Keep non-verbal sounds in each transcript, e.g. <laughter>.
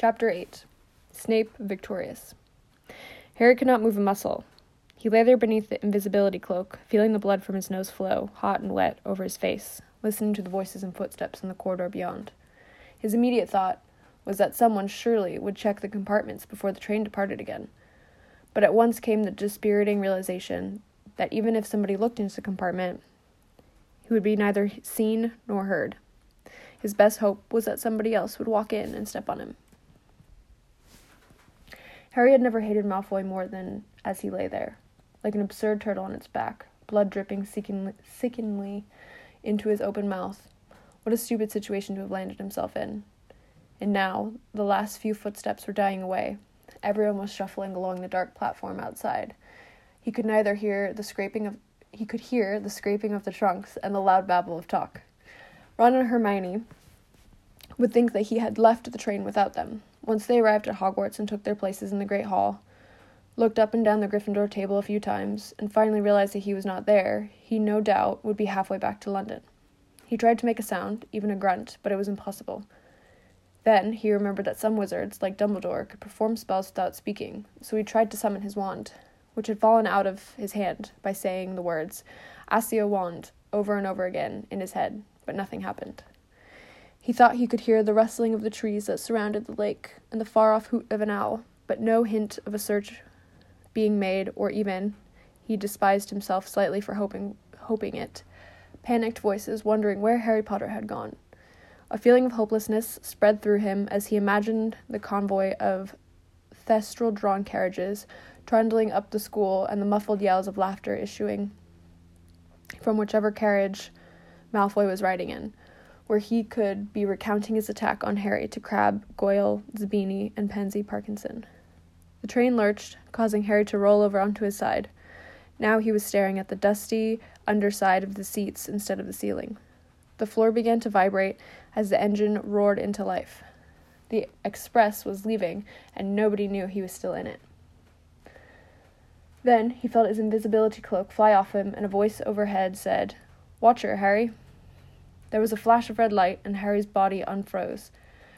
Chapter 8 Snape Victorious. Harry could not move a muscle. He lay there beneath the invisibility cloak, feeling the blood from his nose flow, hot and wet, over his face, listening to the voices and footsteps in the corridor beyond. His immediate thought was that someone surely would check the compartments before the train departed again. But at once came the dispiriting realization that even if somebody looked into the compartment, he would be neither seen nor heard. His best hope was that somebody else would walk in and step on him. Harry had never hated Malfoy more than as he lay there, like an absurd turtle on its back, blood dripping sickeningly, sickeningly into his open mouth. What a stupid situation to have landed himself in. And now, the last few footsteps were dying away. Everyone was shuffling along the dark platform outside. He could neither hear the scraping of he could hear the scraping of the trunks and the loud babble of talk. Ron and Hermione would think that he had left the train without them. Once they arrived at Hogwarts and took their places in the Great Hall, looked up and down the Gryffindor table a few times, and finally realized that he was not there, he no doubt would be halfway back to London. He tried to make a sound, even a grunt, but it was impossible. Then he remembered that some wizards, like Dumbledore, could perform spells without speaking, so he tried to summon his wand, which had fallen out of his hand, by saying the words, Accio wand, over and over again in his head, but nothing happened. He thought he could hear the rustling of the trees that surrounded the lake and the far off hoot of an owl, but no hint of a search being made, or even, he despised himself slightly for hoping, hoping it, panicked voices wondering where Harry Potter had gone. A feeling of hopelessness spread through him as he imagined the convoy of thestral drawn carriages trundling up the school and the muffled yells of laughter issuing from whichever carriage Malfoy was riding in, where he could be recounting his attack on Harry to Crabbe, Goyle, Zabini, and Pansy Parkinson. The train lurched, causing Harry to roll over onto his side. Now he was staring at the dusty underside of the seats instead of the ceiling. The floor began to vibrate as the engine roared into life. The express was leaving, and nobody knew he was still in it. Then he felt his invisibility cloak fly off him, and a voice overhead said, Watch her, Harry. There was a flash of red light, and Harry's body unfroze.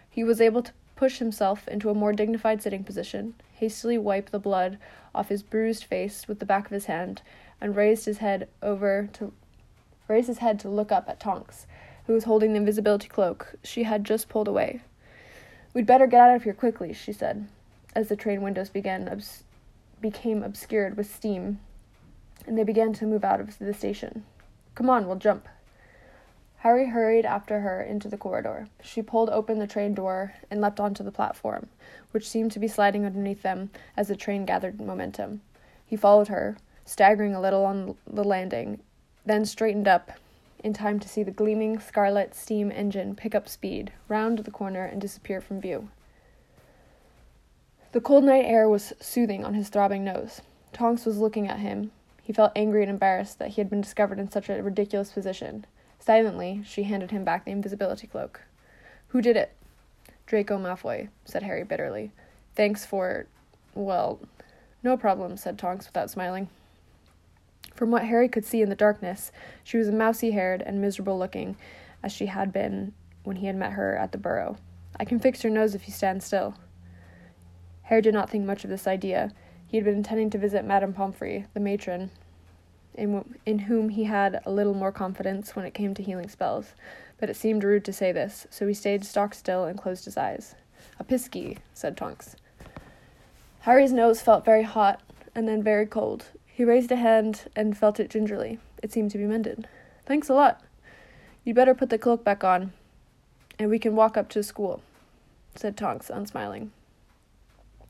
He was able to push himself into a more dignified sitting position, hastily wipe the blood off his bruised face with the back of his hand, and raised his head over to raised his head to look up at Tonks, who was holding the invisibility cloak she had just pulled away. We'd better get out of here quickly, she said, as the train windows began obs- became obscured with steam, and they began to move out of the station. Come on, we'll jump. Harry hurried after her into the corridor. She pulled open the train door and leapt onto the platform, which seemed to be sliding underneath them as the train gathered momentum. He followed her, staggering a little on the landing, then straightened up in time to see the gleaming scarlet steam engine pick up speed, round the corner, and disappear from view. The cold night air was soothing on his throbbing nose. Tonks was looking at him. He felt angry and embarrassed that he had been discovered in such a ridiculous position. Silently, she handed him back the invisibility cloak. Who did it? Draco Malfoy, said Harry bitterly. Thanks for. well. No problem, said Tonks without smiling. From what Harry could see in the darkness, she was mousy haired and miserable looking, as she had been when he had met her at the Burrow. I can fix your nose if you stand still. Harry did not think much of this idea. He had been intending to visit Madame Pomfrey, the matron, in, w- in whom he had a little more confidence when it came to healing spells, but it seemed rude to say this, so he stayed stock still and closed his eyes. Episkey, said Tonks. Harry's nose felt very hot and then very cold. He raised a hand and felt it gingerly. It seemed to be mended. Thanks a lot. You'd better put the cloak back on, and we can walk up to school, said Tonks, unsmiling.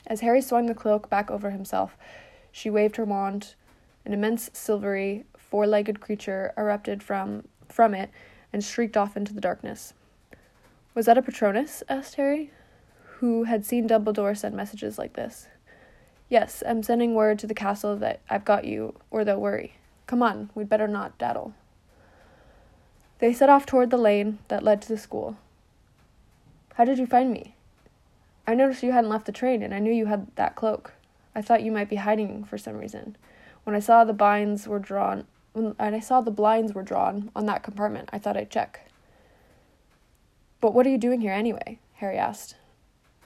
As Harry swung the cloak back over himself, she waved her wand. An immense silvery, four legged creature erupted from, from it and shrieked off into the darkness. Was that a Patronus? asked Harry, who had seen Dumbledore send messages like this. Yes, I'm sending word to the castle that I've got you, or they'll worry. Come on, we'd better not daddle. They set off toward the lane that led to the school. How did you find me? I noticed you hadn't left the train, and I knew you had that cloak. I thought you might be hiding for some reason. When I saw the blinds were drawn, when and I saw the blinds were drawn on that compartment, I thought I'd check. But what are you doing here anyway? Harry asked.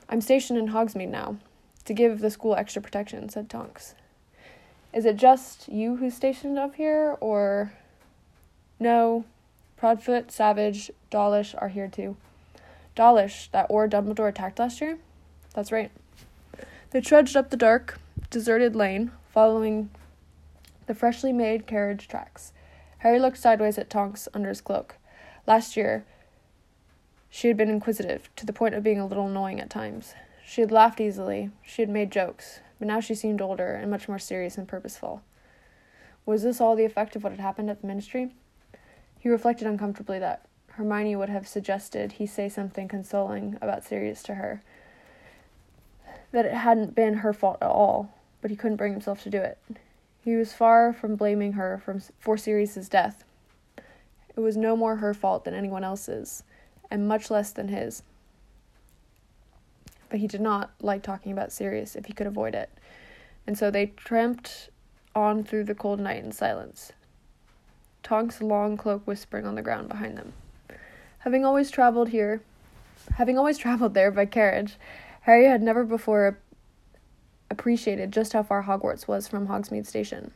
I'm stationed in Hogsmeade now, to give the school extra protection, said Tonks. Is it just you who's stationed up here, or. No, Proudfoot, Savage, Dawlish are here too. Dawlish, that Auror Dumbledore attacked last year? That's right. They trudged up the dark, deserted lane, following the freshly made carriage tracks. Harry looked sideways at Tonks under his cloak. Last year, she had been inquisitive, to the point of being a little annoying at times. She had laughed easily, she had made jokes, but now she seemed older and much more serious and purposeful. Was this all the effect of what had happened at the ministry? He reflected uncomfortably that Hermione would have suggested he say something consoling about Sirius to her. That it hadn't been her fault at all, but he couldn't bring himself to do it. He was far from blaming her from, for Sirius's death. It was no more her fault than anyone else's, and much less than his. But he did not like talking about Sirius if he could avoid it, and so they tramped on through the cold night in silence. Tonk's long cloak whispering on the ground behind them. Having always traveled here, having always <laughs> traveled there by carriage, Harry had never before appreciated just how far Hogwarts was from Hogsmeade Station.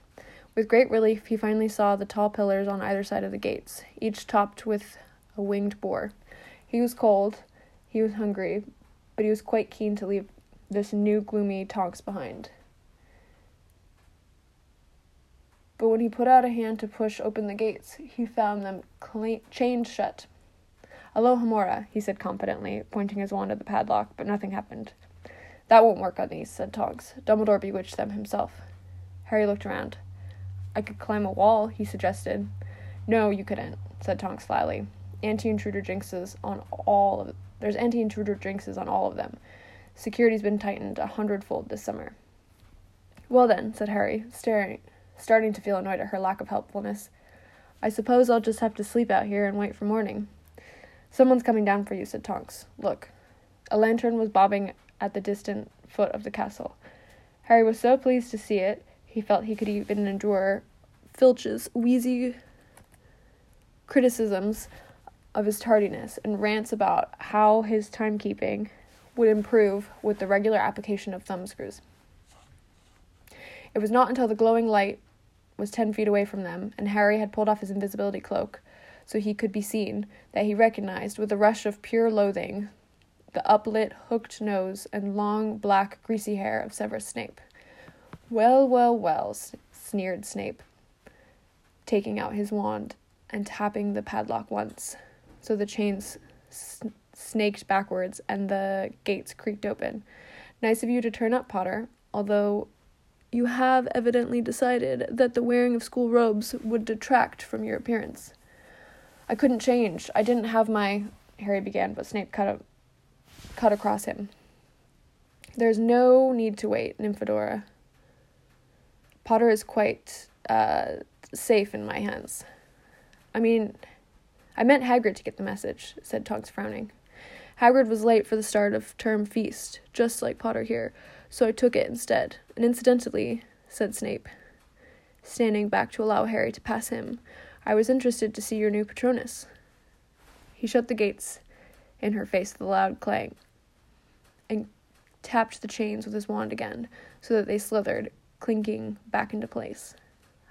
With great relief, he finally saw the tall pillars on either side of the gates, each topped with a winged boar. He was cold, he was hungry, but he was quite keen to leave this new gloomy Tonks behind. but when he put out a hand to push open the gates, he found them cl- chained shut. Alohomora, he said confidently, pointing his wand at the padlock, but nothing happened. That won't work on these, said Tonks. Dumbledore bewitched them himself. Harry looked around. I could climb a wall, he suggested. No, you couldn't, said Tonks slyly. Anti-intruder jinxes on all of there's anti-intruder jinxes on all of them. Security's been tightened a hundredfold this summer. Well then, said Harry, staring starting to feel annoyed at her lack of helpfulness. I suppose I'll just have to sleep out here and wait for morning. Someone's coming down for you, said Tonks. Look. A lantern was bobbing at the distant foot of the castle. Harry was so pleased to see it, he felt he could even endure Filch's wheezy criticisms of his tardiness and rants about how his timekeeping would improve with the regular application of thumbscrews. It was not until the glowing light was ten feet away from them, and Harry had pulled off his invisibility cloak so he could be seen, that he recognized, with a rush of pure loathing, the uplit, hooked nose and long, black, greasy hair of Severus Snape. Well, well, well, sneered Snape, taking out his wand and tapping the padlock once, so the chains snaked backwards and the gates creaked open. Nice of you to turn up, Potter, although you have evidently decided that the wearing of school robes would detract from your appearance. I couldn't change. I didn't have my. Harry began, but Snape cut, a, cut across him. There's no need to wait, Nymphadora. Potter is quite uh, safe in my hands. I mean, I meant Hagrid to get the message, said Tonks, frowning. Hagrid was late for the start of term feast, just like Potter here, so I took it instead. And incidentally, said Snape, standing back to allow Harry to pass him, I was interested to see your new Patronus. He shut the gates in her face with a loud clang and tapped the chains with his wand again so that they slithered, clinking back into place.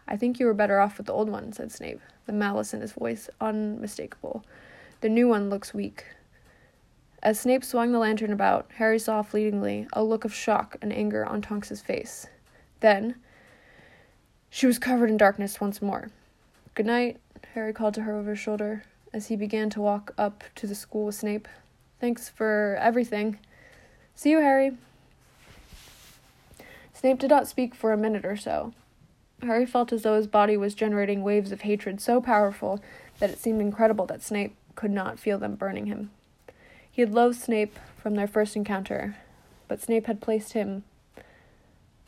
I think you were better off with the old one, said Snape, the malice in his voice unmistakable. The new one looks weak. As Snape swung the lantern about, Harry saw fleetingly a look of shock and anger on Tonks's face. Then, she was covered in darkness once more. Good night, Harry called to her over his shoulder as he began to walk up to the school with Snape. Thanks for everything. See you, Harry. Snape did not speak for a minute or so. Harry felt as though his body was generating waves of hatred so powerful that it seemed incredible that Snape could not feel them burning him. He had loathed Snape from their first encounter, but Snape had placed him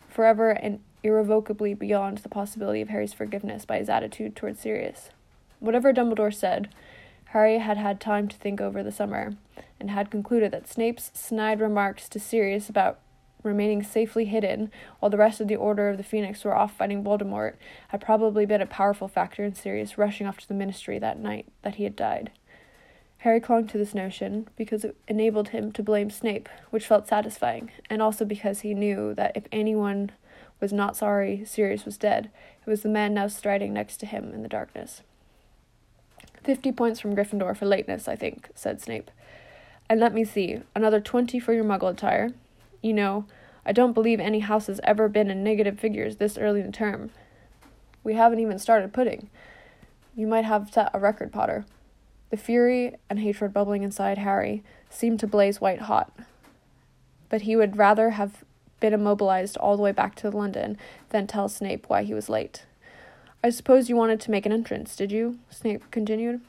forever and irrevocably beyond the possibility of Harry's forgiveness by his attitude towards Sirius. Whatever Dumbledore said, Harry had had time to think over the summer, and had concluded that Snape's snide remarks to Sirius about remaining safely hidden while the rest of the Order of the Phoenix were off fighting Voldemort had probably been a powerful factor in Sirius rushing off to the Ministry that night that he had died. Harry clung to this notion because it enabled him to blame Snape, which felt satisfying, and also because he knew that if anyone was not sorry Sirius was dead, it was the man now striding next to him in the darkness. Fifty points from Gryffindor for lateness, I think, said Snape. And let me see, another twenty for your muggle attire. You know, I don't believe any house has ever been in negative figures this early in the term. We haven't even started pudding. You might have set a record, Potter. The fury and hatred bubbling inside Harry seemed to blaze white hot. But he would rather have been immobilized all the way back to London than tell Snape why he was late. I suppose you wanted to make an entrance, did you? Snape continued.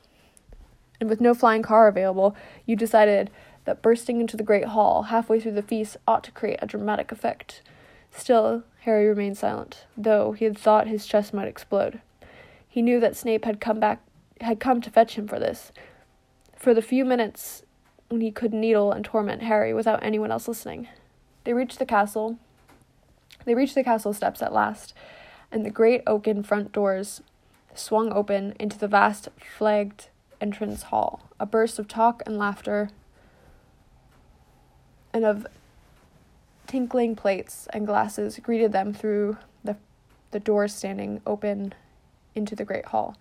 And with no flying car available, you decided that bursting into the great hall halfway through the feast ought to create a dramatic effect. Still, Harry remained silent, though he had thought his chest might explode. He knew that Snape had come back had come to fetch him for this, for the few minutes when he could needle and torment Harry without anyone else listening. They reached the castle. They reached the castle steps at last, and the great oaken front doors swung open into the vast flagged entrance hall. A burst of talk and laughter and of tinkling plates and glasses greeted them through the the doors standing open into the great hall.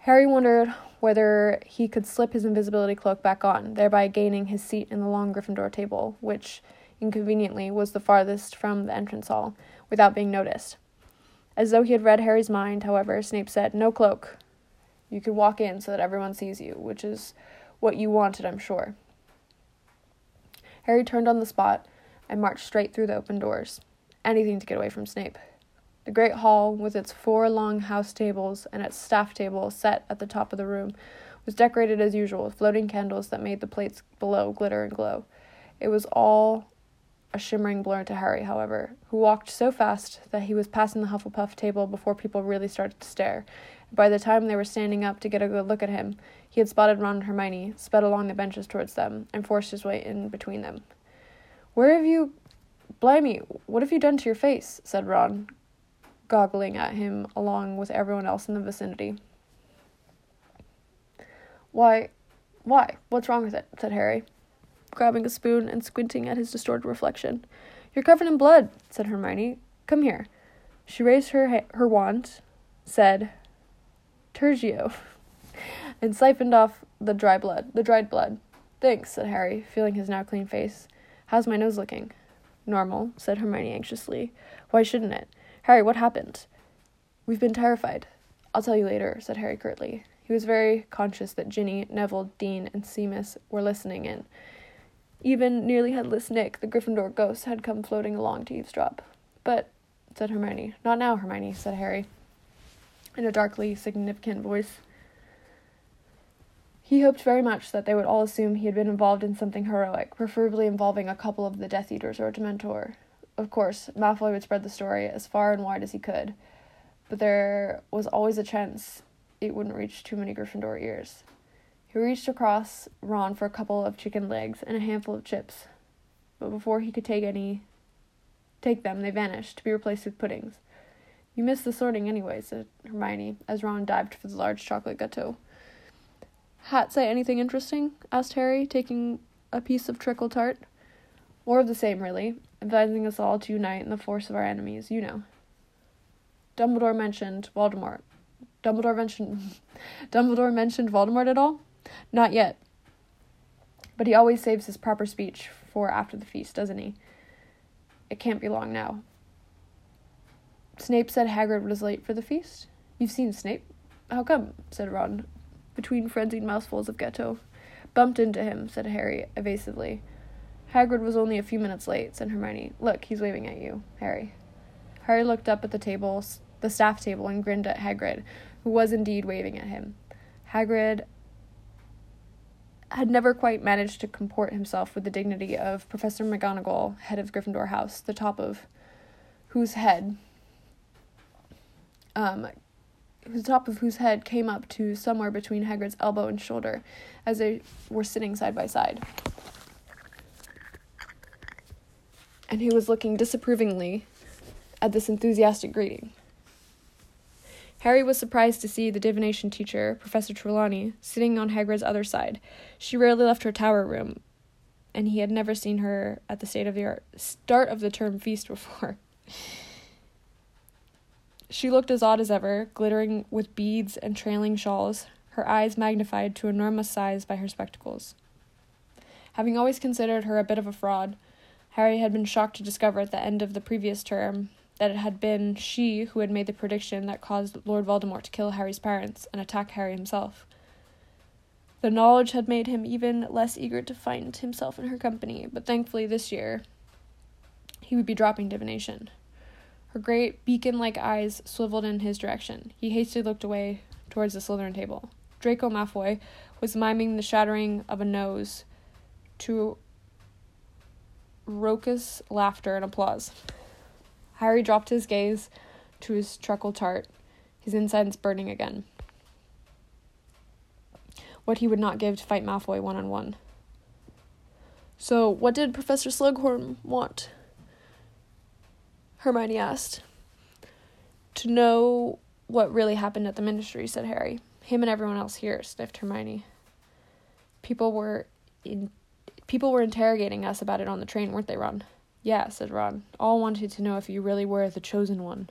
Harry wondered whether he could slip his invisibility cloak back on, thereby gaining his seat in the long Gryffindor table, which, inconveniently, was the farthest from the entrance hall, without being noticed. As though he had read Harry's mind, however, Snape said, No cloak. You could walk in so that everyone sees you, which is what you wanted, I'm sure. Harry turned on the spot and marched straight through the open doors. Anything to get away from Snape. The great hall, with its four long house tables and its staff table set at the top of the room, was decorated as usual with floating candles that made the plates below glitter and glow. It was all a shimmering blur to Harry, however, who walked so fast that he was passing the Hufflepuff table before people really started to stare. By the time they were standing up to get a good look at him, he had spotted Ron and Hermione, sped along the benches towards them, and forced his way in between them. Where have you. Blimey, what have you done to your face? said Ron, goggling at him along with everyone else in the vicinity. Why, why? What's wrong with it? said Harry, grabbing a spoon and squinting at his distorted reflection. You're covered in blood, said Hermione. Come here. She raised her ha- her wand, said, Tergeo, <laughs> and siphoned off the dry blood, the dried blood. Thanks, said Harry, feeling his now clean face. How's my nose looking? Normal, said Hermione anxiously. Why shouldn't it? Harry, what happened? We've been terrified. I'll tell you later, said Harry curtly. He was very conscious that Ginny, Neville, Dean, and Seamus were listening in. Even nearly headless Nick, the Gryffindor ghost, had come floating along to eavesdrop. But, said Hermione. Not now, Hermione, said Harry, in a darkly significant voice. He hoped very much that they would all assume he had been involved in something heroic, preferably involving a couple of the Death Eaters or a Dementor. Of course, Malfoy would spread the story as far and wide as he could, but there was always a chance it wouldn't reach too many Gryffindor ears. He reached across Ron for a couple of chicken legs and a handful of chips, but before he could take any take them, they vanished, to be replaced with puddings. You missed the sorting anyway, said Hermione, as Ron dived for the large chocolate gâteau. Hat say anything interesting? asked Harry, taking a piece of treacle tart. More of the same, really advising us all to unite in the force of our enemies, you know. Dumbledore mentioned Voldemort. Dumbledore mentioned <laughs> Dumbledore mentioned Voldemort at all? Not yet. But he always saves his proper speech for after the feast, doesn't he? It can't be long now. Snape said Hagrid was late for the feast. You've seen Snape? How come? said Ron, between frenzied mouthfuls of gâteau. Bumped into him, said Harry evasively. Hagrid was only a few minutes late, said Hermione. Look, he's waving at you, Harry. Harry looked up at the table, the staff table, and grinned at Hagrid, who was indeed waving at him. Hagrid had never quite managed to comport himself with the dignity of Professor McGonagall, head of Gryffindor House, the top of whose head, um, the top of whose head came up to somewhere between Hagrid's elbow and shoulder, as they were sitting side by side. and he was looking disapprovingly at this enthusiastic greeting. Harry was surprised to see the divination teacher, Professor Trelawney, sitting on Hagrid's other side. She rarely left her tower room, and he had never seen her at the state of the art start of the term feast before. <laughs> she looked as odd as ever, glittering with beads and trailing shawls, her eyes magnified to enormous size by her spectacles. Having always considered her a bit of a fraud, Harry had been shocked to discover at the end of the previous term that it had been she who had made the prediction that caused Lord Voldemort to kill Harry's parents and attack Harry himself. The knowledge had made him even less eager to find himself in her company, but thankfully this year he would be dropping divination. Her great beacon like eyes swiveled in his direction. He hastily looked away towards the Slytherin table. Draco Malfoy was miming the shattering of a nose to raucous laughter and applause. Harry dropped his gaze to his treacle tart, his insides burning again. What he would not give to fight Malfoy one on one. So, what did Professor Slughorn want? Hermione asked. To know what really happened at the ministry, said Harry. Him and everyone else here, sniffed Hermione. People were in people were interrogating us about it on the train, weren't they, Ron? Yeah, said Ron. All wanted to know if you really were the chosen one.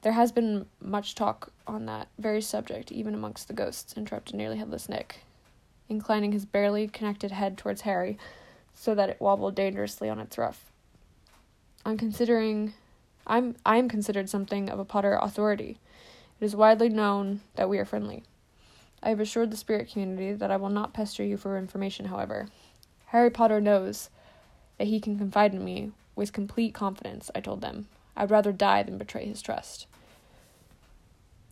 There has been much talk on that very subject, even amongst the ghosts, interrupted nearly headless Nick, inclining his barely connected head towards Harry, so that it wobbled dangerously on its ruff. I'm considering I'm I am considered something of a Potter authority. It is widely known that we are friendly. I have assured the spirit community that I will not pester you for information, however. Harry Potter knows that he can confide in me with complete confidence, I told them. I'd rather die than betray his trust.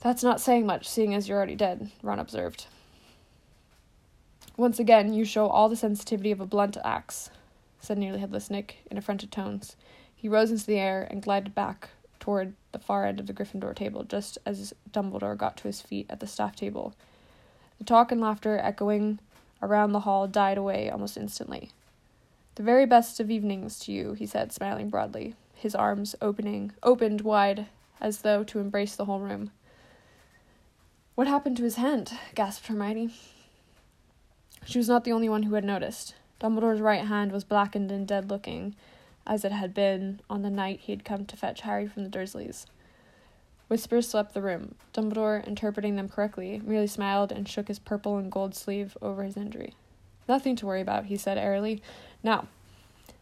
That's not saying much, seeing as you're already dead, Ron observed. Once again, you show all the sensitivity of a blunt axe, said nearly headless Nick in affronted tones. He rose into the air and glided back toward the far end of the Gryffindor table, just as Dumbledore got to his feet at the staff table. The talk and laughter echoing around the hall died away almost instantly. The very best of evenings to you, he said, smiling broadly, his arms opening opened wide as though to embrace the whole room. What happened to his hand? gasped Hermione. She was not the only one who had noticed. Dumbledore's right hand was blackened and dead looking, as it had been on the night he had come to fetch Harry from the Dursleys. Whispers swept the room. Dumbledore, interpreting them correctly, merely smiled and shook his purple and gold sleeve over his injury. Nothing to worry about, he said airily. Now,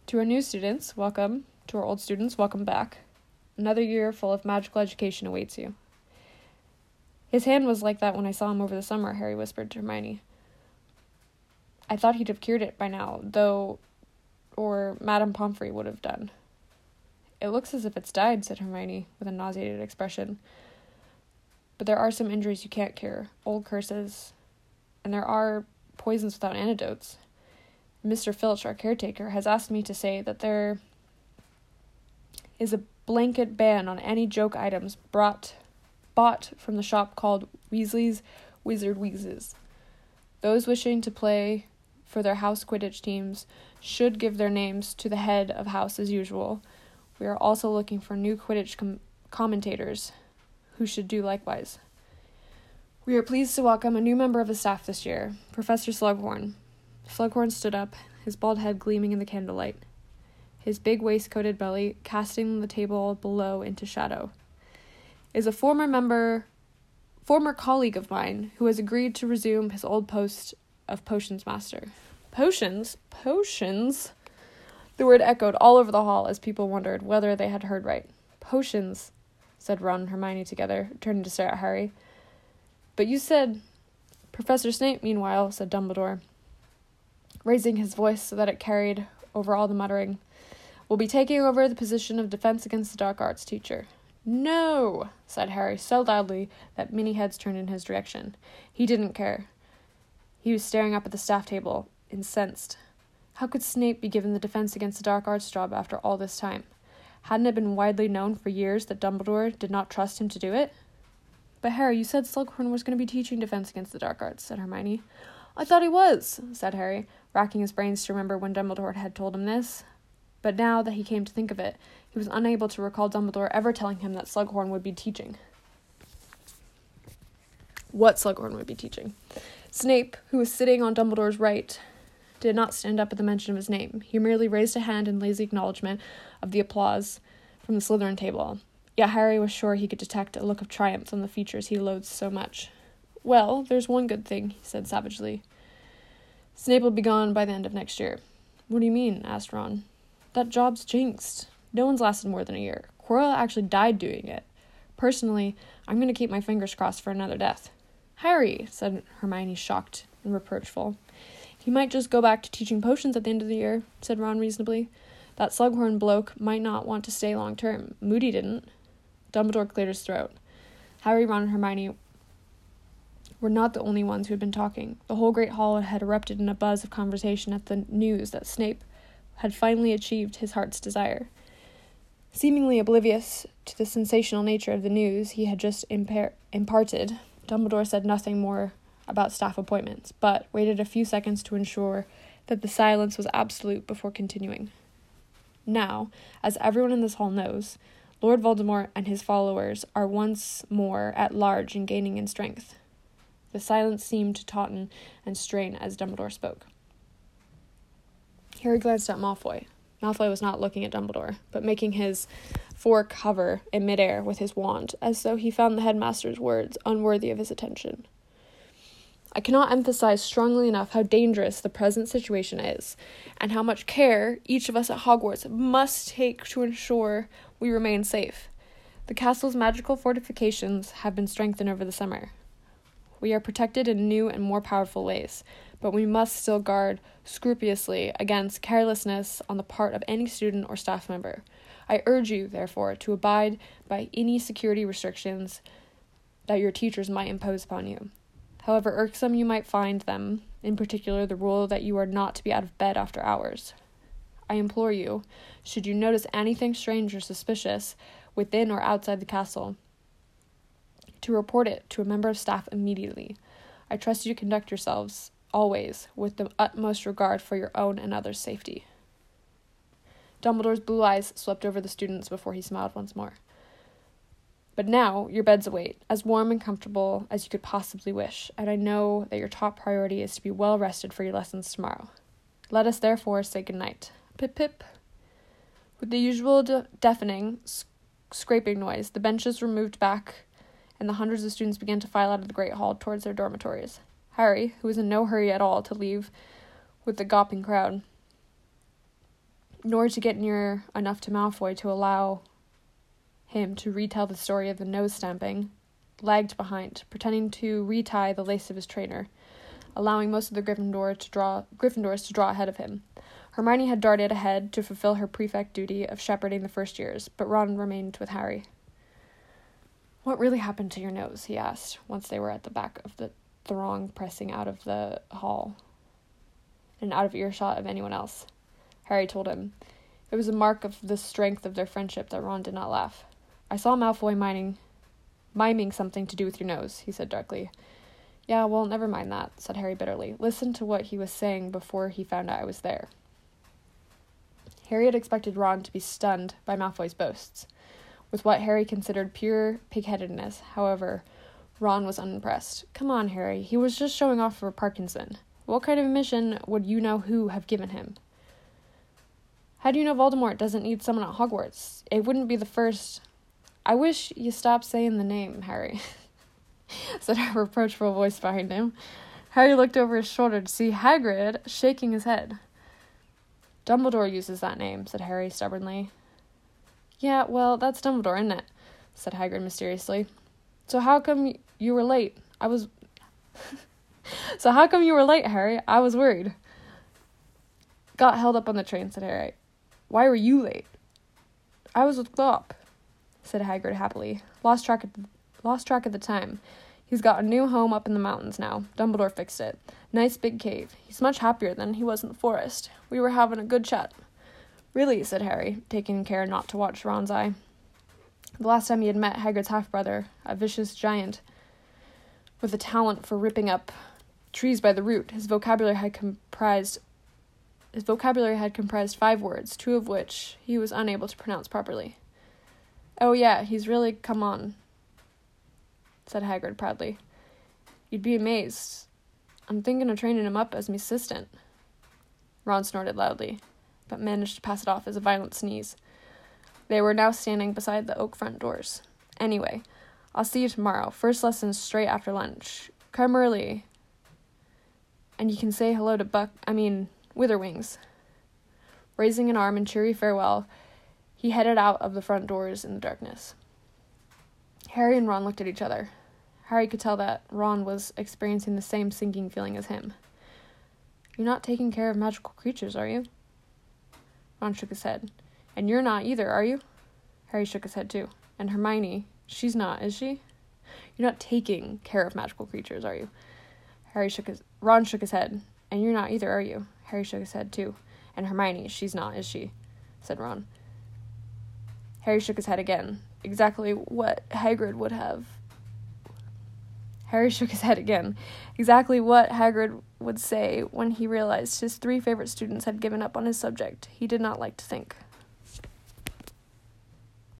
to our new students, welcome. To our old students, welcome back. Another year full of magical education awaits you. His hand was like that when I saw him over the summer, Harry whispered to Hermione. I thought he'd have cured it by now, though, or Madame Pomfrey would have done. It looks as if it's died, said Hermione, with a nauseated expression. But there are some injuries you can't cure, old curses, and there are poisons without antidotes. Mr. Filch, our caretaker, has asked me to say that there is a blanket ban on any joke items brought bought from the shop called Weasley's Wizard Wheezes. Those wishing to play for their house Quidditch teams should give their names to the head of house as usual. We are also looking for new Quidditch com- commentators who should do likewise. We are pleased to welcome a new member of the staff this year, Professor Slughorn, Slughorn stood up, his bald head gleaming in the candlelight, his big waistcoated belly casting the table below into shadow. Is a former member, former colleague of mine who has agreed to resume his old post of potions master. Potions? Potions? The word echoed all over the hall as people wondered whether they had heard right. Potions, said Ron and Hermione together, turning to stare at Harry. But you said. Professor Snape, meanwhile, said Dumbledore, raising his voice so that it carried over all the muttering, will be taking over the position of Defense Against the Dark Arts teacher. No, said Harry so loudly that many heads turned in his direction. He didn't care. He was staring up at the staff table, incensed. How could Snape be given the Defense Against the Dark Arts job after all this time? Hadn't it been widely known for years that Dumbledore did not trust him to do it? But Harry, you said Slughorn was going to be teaching Defense Against the Dark Arts, said Hermione. I thought he was, said Harry, racking his brains to remember when Dumbledore had told him this. But now that he came to think of it, he was unable to recall Dumbledore ever telling him that Slughorn would be teaching. what Slughorn would be teaching. Snape, who was sitting on Dumbledore's right, did not stand up at the mention of his name. He merely raised a hand in lazy acknowledgement of the applause from the Slytherin table. Yet Harry was sure he could detect a look of triumph on the features he loathed so much. Well, there's one good thing, he said savagely. Snape will be gone by the end of next year. What do you mean? asked Ron. That job's jinxed. No one's lasted more than a year. Quirrell actually died doing it. Personally, I'm going to keep my fingers crossed for another death. Harry, said Hermione, shocked and reproachful. He might just go back to teaching potions at the end of the year, said Ron reasonably. That Slughorn bloke might not want to stay long term. Moody didn't. Dumbledore cleared his throat. Harry, Ron, and Hermione were not the only ones who had been talking. The whole great hall had erupted in a buzz of conversation at the news that Snape had finally achieved his heart's desire. Seemingly oblivious to the sensational nature of the news he had just impar- imparted, Dumbledore said nothing more about staff appointments, but waited a few seconds to ensure that the silence was absolute before continuing. Now, as everyone in this hall knows, Lord Voldemort and his followers are once more at large and gaining in strength. The silence seemed to tauten and strain as Dumbledore spoke. Harry glanced at Malfoy. Malfoy was not looking at Dumbledore, but making his fork hover in midair with his wand, as though he found the headmaster's words unworthy of his attention. I cannot emphasize strongly enough how dangerous the present situation is, and how much care each of us at Hogwarts must take to ensure we remain safe. The castle's magical fortifications have been strengthened over the summer. We are protected in new and more powerful ways, but we must still guard scrupulously against carelessness on the part of any student or staff member. I urge you, therefore, to abide by any security restrictions that your teachers might impose upon you. However irksome you might find them, in particular the rule that you are not to be out of bed after hours. I implore you, should you notice anything strange or suspicious within or outside the castle, to report it to a member of staff immediately. I trust you to conduct yourselves always with the utmost regard for your own and others' safety. Dumbledore's blue eyes swept over the students before he smiled once more. But now your beds await, as warm and comfortable as you could possibly wish, and I know that your top priority is to be well rested for your lessons tomorrow. Let us therefore say good night. Pip pip. With the usual de- deafening sc- scraping noise, the benches were moved back and the hundreds of students began to file out of the great hall towards their dormitories. Harry, who was in no hurry at all to leave with the gawping crowd, nor to get near enough to Malfoy to allow him to retell the story of the nose stamping, lagged behind, pretending to retie the lace of his trainer, allowing most of the Gryffindor to draw Gryffindors to draw ahead of him. Hermione had darted ahead to fulfill her prefect duty of shepherding the first years, but Ron remained with Harry. What really happened to your nose? he asked, once they were at the back of the throng pressing out of the hall and out of earshot of anyone else. Harry told him. It was a mark of the strength of their friendship that Ron did not laugh. I saw Malfoy mining, miming something to do with your nose, he said darkly. Yeah, well, never mind that, said Harry bitterly. Listen to what he was saying before he found out I was there. Harry had expected Ron to be stunned by Malfoy's boasts with what Harry considered pure pigheadedness. However, Ron was unimpressed. Come on, Harry, he was just showing off for Parkinson. What kind of mission would you know who have given him? How do you know Voldemort doesn't need someone at Hogwarts? It wouldn't be the first. I wish you stopped saying the name, Harry, <laughs> said a reproachful voice behind him. Harry looked over his shoulder to see Hagrid shaking his head. Dumbledore uses that name, said Harry stubbornly. Yeah, well, that's Dumbledore, isn't it? said Hagrid mysteriously. So how come you were late? I was. <laughs> so how come you were late, Harry? I was worried. Got held up on the train, said Harry. Why were you late? I was with Grawp, said Hagrid happily. Lost track of lost track of the time. He's got a new home up in the mountains now. Dumbledore fixed it. Nice big cave. He's much happier than he was in the forest. We were having a good chat. Really, said Harry, taking care not to watch Ron's eye. The last time he had met Hagrid's half brother, a vicious giant with a talent for ripping up trees by the root, his vocabulary had comprised his vocabulary had comprised five words, two of which he was unable to pronounce properly. Oh yeah, he's really come on, said Hagrid proudly. You'd be amazed. I'm thinking of training him up as me assistant. Ron snorted loudly, but managed to pass it off as a violent sneeze. They were now standing beside the oak front doors. Anyway, I'll see you tomorrow. First lesson straight after lunch. Come early. And you can say hello to Buck, I mean, Witherwings. Raising an arm in cheery farewell, he headed out of the front doors in the darkness. Harry and Ron looked at each other. Harry could tell that Ron was experiencing the same sinking feeling as him. You're not taking care of magical creatures, are you? Ron shook his head. And you're not either, are you? Harry shook his head too. And Hermione, she's not, is she? You're not taking care of magical creatures, are you? Harry shook his Ron shook his head. And you're not either, are you? Harry shook his head too. And Hermione, she's not, is she? said Ron. Harry shook his head again. Exactly what Hagrid would have. Harry shook his head again. Exactly what Hagrid would say when he realized his three favorite students had given up on his subject. He did not like to think.